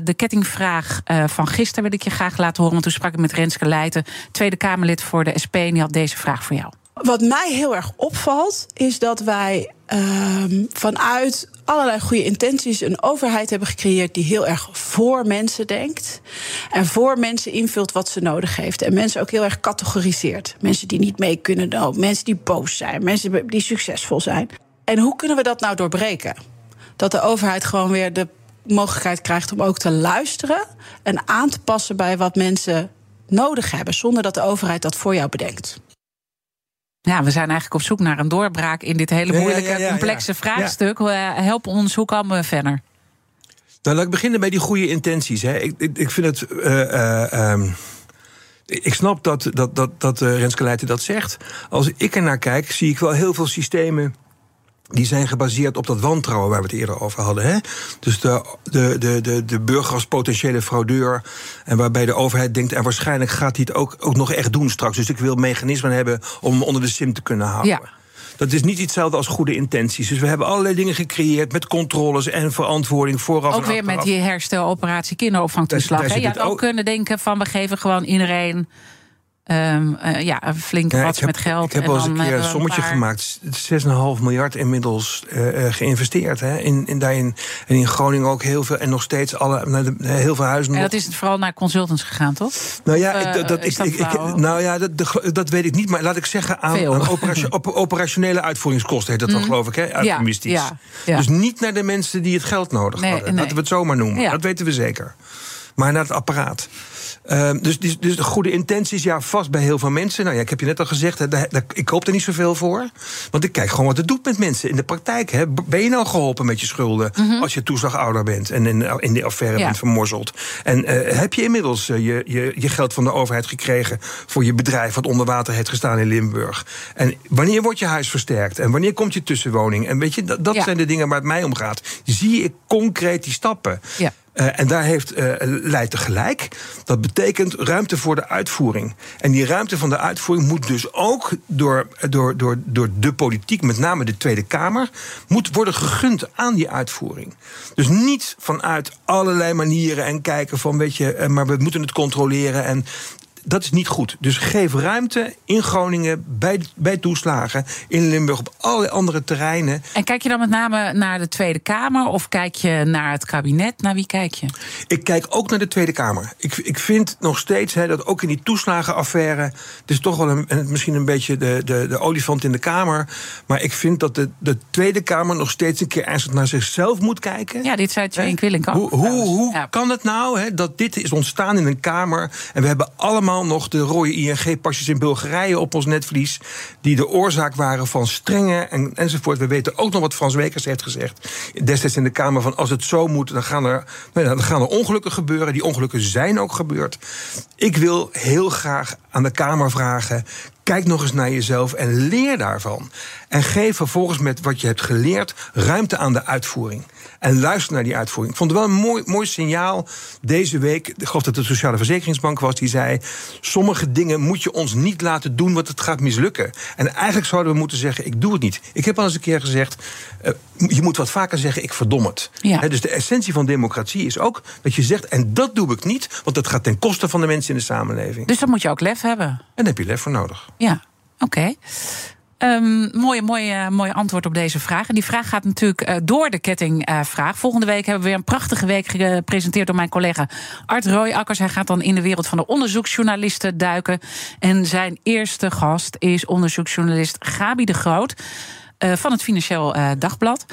de kettingvraag van gisteren wil ik je graag laten laten horen. Want toen sprak ik met Renske Leijten, Tweede Kamerlid voor de SP. En die had deze vraag voor jou. Wat mij heel erg opvalt, is dat wij uh, vanuit allerlei goede intenties een overheid hebben gecreëerd die heel erg voor mensen denkt. En voor mensen invult wat ze nodig heeft. En mensen ook heel erg categoriseert. Mensen die niet mee kunnen doen, mensen die boos zijn, mensen die succesvol zijn. En hoe kunnen we dat nou doorbreken? Dat de overheid gewoon weer de mogelijkheid krijgt om ook te luisteren en aan te passen bij wat mensen nodig hebben, zonder dat de overheid dat voor jou bedenkt. Ja, we zijn eigenlijk op zoek naar een doorbraak in dit hele moeilijke, ja, ja, ja, complexe vraagstuk. Help ons, hoe komen we verder? Nou, laat ik beginnen bij die goede intenties. Hè. Ik, ik, ik vind het. Uh, uh, um ik snap dat, dat, dat, dat uh, Renske Leijten dat zegt. Als ik er naar kijk, zie ik wel heel veel systemen die zijn gebaseerd op dat wantrouwen waar we het eerder over hadden. Hè? Dus de, de, de, de, de burger als potentiële fraudeur. En waarbij de overheid denkt, en waarschijnlijk gaat hij het ook, ook nog echt doen straks. Dus ik wil mechanismen hebben om hem onder de sim te kunnen houden. Ja. Dat is niet hetzelfde als goede intenties. Dus we hebben allerlei dingen gecreëerd met controles en verantwoording vooraf. Ook weer met die hersteloperatie kinderopvangtoeslag. Je had ook kunnen denken van we geven gewoon iedereen Um, uh, ja, flink ja, wat met geld. Ik heb wel eens een keer een sommetje paar... gemaakt. 6,5 miljard inmiddels uh, geïnvesteerd. Hè, in, in, daarin, en in Groningen ook heel veel. En nog steeds alle, de, heel veel huizen. En dat is vooral naar consultants gegaan, toch? Nou ja, of, dat, ik, ik, ik, nou ja dat, dat weet ik niet. Maar laat ik zeggen, aan, aan operation, op, operationele uitvoeringskosten heet dat mm. wel, geloof ik. Hè, eufemistisch. Ja, ja, Dus niet naar de mensen die het geld nodig nee, hadden. Nee. Laten we het zomaar noemen. Dat weten we zeker. Maar naar het apparaat. Uh, dus, dus, dus de goede intenties, ja, vast bij heel veel mensen. Nou ja, ik heb je net al gezegd, hè, daar, ik hoop er niet zoveel voor. Want ik kijk gewoon wat het doet met mensen in de praktijk. Hè. Ben je nou geholpen met je schulden mm -hmm. als je toeslagouder bent en in, in de affaire ja. bent vermorzeld? En uh, heb je inmiddels uh, je, je, je geld van de overheid gekregen voor je bedrijf wat onder water heeft gestaan in Limburg? En wanneer wordt je huis versterkt? En wanneer komt je tussenwoning? En weet je, dat, dat ja. zijn de dingen waar het mij om gaat. Zie ik concreet die stappen? Ja. Uh, en daar heeft uh, Leijten gelijk. Dat betekent ruimte voor de uitvoering. En die ruimte van de uitvoering moet dus ook door, door, door, door de politiek, met name de Tweede Kamer, moet worden gegund aan die uitvoering. Dus niet vanuit allerlei manieren en kijken van, weet je, maar we moeten het controleren. En dat is niet goed. Dus geef ruimte in Groningen bij, bij toeslagen. In Limburg op allerlei andere terreinen. En kijk je dan met name naar de Tweede Kamer of kijk je naar het kabinet? Naar wie kijk je? Ik kijk ook naar de Tweede Kamer. Ik, ik vind nog steeds hè, dat ook in die toeslagenaffaire. Het is toch wel een, misschien een beetje de, de, de olifant in de Kamer. Maar ik vind dat de, de Tweede Kamer nog steeds een keer ernstig naar zichzelf moet kijken. Ja, dit zei Jane Quillink Hoe, hoe, hoe ja. kan het nou hè, dat dit is ontstaan in een Kamer en we hebben allemaal nog de rode ING-pasjes in Bulgarije op ons netvlies. die de oorzaak waren van strenge en, enzovoort. We weten ook nog wat Frans Wekers heeft gezegd. destijds in de Kamer: van als het zo moet, dan gaan er, nou dan gaan er ongelukken gebeuren. Die ongelukken zijn ook gebeurd. Ik wil heel graag aan de Kamer vragen. Kijk nog eens naar jezelf en leer daarvan. En geef vervolgens met wat je hebt geleerd ruimte aan de uitvoering. En luister naar die uitvoering. Ik vond het wel een mooi, mooi signaal deze week. Ik geloof dat het de Sociale Verzekeringsbank was. Die zei: Sommige dingen moet je ons niet laten doen, want het gaat mislukken. En eigenlijk zouden we moeten zeggen: Ik doe het niet. Ik heb al eens een keer gezegd: uh, Je moet wat vaker zeggen: Ik verdom het. Ja. He, dus de essentie van democratie is ook dat je zegt: En dat doe ik niet, want dat gaat ten koste van de mensen in de samenleving. Dus dan moet je ook lef hebben. En daar heb je lef voor nodig. Ja, oké. Okay. Um, mooie, mooie, mooie antwoord op deze vraag. En die vraag gaat natuurlijk uh, door de kettingvraag. Volgende week hebben we weer een prachtige week gepresenteerd door mijn collega Art Rooijakkers. Hij gaat dan in de wereld van de onderzoeksjournalisten duiken. En zijn eerste gast is onderzoeksjournalist Gabi de Groot uh, van het Financieel Dagblad.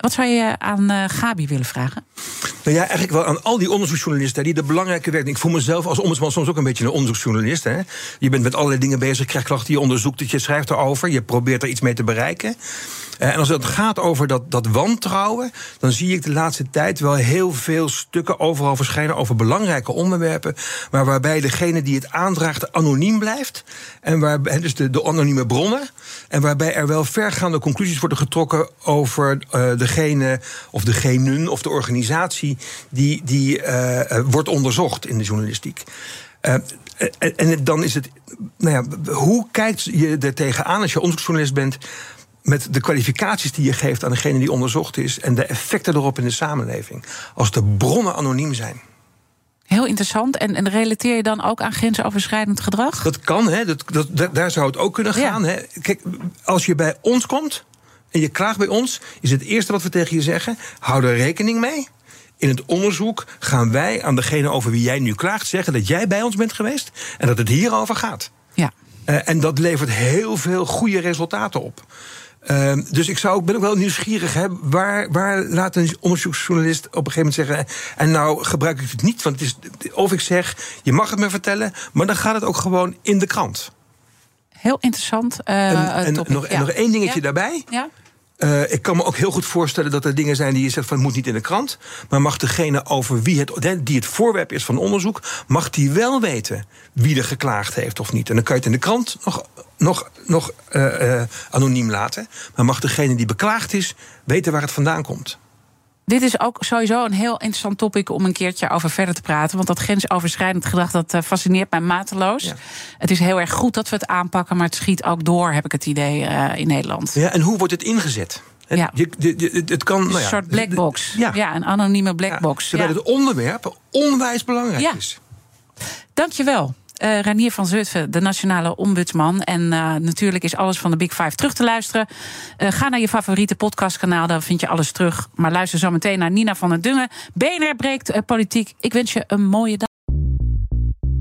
Wat zou je aan uh, Gabi willen vragen? Nou ja, eigenlijk wel aan al die onderzoeksjournalisten die de belangrijke werk. Ik voel mezelf als ombudsman soms ook een beetje een onderzoeksjournalist. Hè? Je bent met allerlei dingen bezig, krijgt klachten, je onderzoekt het, je schrijft erover, je probeert er iets mee te bereiken. Eh, en als het gaat over dat, dat wantrouwen, dan zie ik de laatste tijd wel heel veel stukken overal verschijnen over belangrijke onderwerpen. Maar waarbij degene die het aandraagt anoniem blijft. En waarbij, dus de, de anonieme bronnen. En waarbij er wel vergaande conclusies worden getrokken over uh, degene of degenen of de organisatie die, die uh, wordt onderzocht in de journalistiek. En, en, dan is het, nou ja, hoe kijkt je er tegenaan als je onderzoeksjournalist bent? met de kwalificaties die je geeft aan degene die onderzocht is en de effecten erop in de samenleving. Als de bronnen anoniem zijn. Heel interessant. En, en relateer je dan ook aan grensoverschrijdend gedrag? Dat kan, hè. Dat, dat, daar zou het ook kunnen gaan. Hè. Kijk, als je bij ons komt en je klaagt bij ons, is het eerste wat we tegen je zeggen: hou er rekening mee. In het onderzoek gaan wij aan degene over wie jij nu klaagt zeggen dat jij bij ons bent geweest en dat het hierover gaat. Ja. Uh, en dat levert heel veel goede resultaten op. Uh, dus ik zou, ben ook wel nieuwsgierig. Hè, waar, waar laat een onderzoeksjournalist op een gegeven moment zeggen. En nou gebruik ik het niet. Want het is, of ik zeg, je mag het me vertellen. Maar dan gaat het ook gewoon in de krant. Heel interessant. Uh, en, en nog, nog één dingetje daarbij. Ja? Uh, ik kan me ook heel goed voorstellen dat er dingen zijn die je zegt van het moet niet in de krant. Maar mag degene over wie het, die het voorwerp is van onderzoek, mag die wel weten wie er geklaagd heeft of niet. En dan kan je het in de krant nog, nog, nog uh, uh, anoniem laten. Maar mag degene die beklaagd is weten waar het vandaan komt. Dit is ook sowieso een heel interessant topic om een keertje over verder te praten. Want dat grensoverschrijdend gedrag dat uh, fascineert mij mateloos. Ja. Het is heel erg goed dat we het aanpakken, maar het schiet ook door, heb ik het idee, in Nederland. Ja, en hoe wordt het ingezet? Het, ja. je, je, je, het kan, nou ja, een soort blackbox. Ja. ja, een anonieme blackbox. Terwijl het onderwerp onwijs belangrijk is. Dankjewel. Uh, Ranier van Zutphen, de nationale ombudsman. En uh, natuurlijk is alles van de Big Five terug te luisteren. Uh, ga naar je favoriete podcastkanaal, daar vind je alles terug. Maar luister zo meteen naar Nina van der Dungen. BNR breekt politiek. Ik wens je een mooie dag.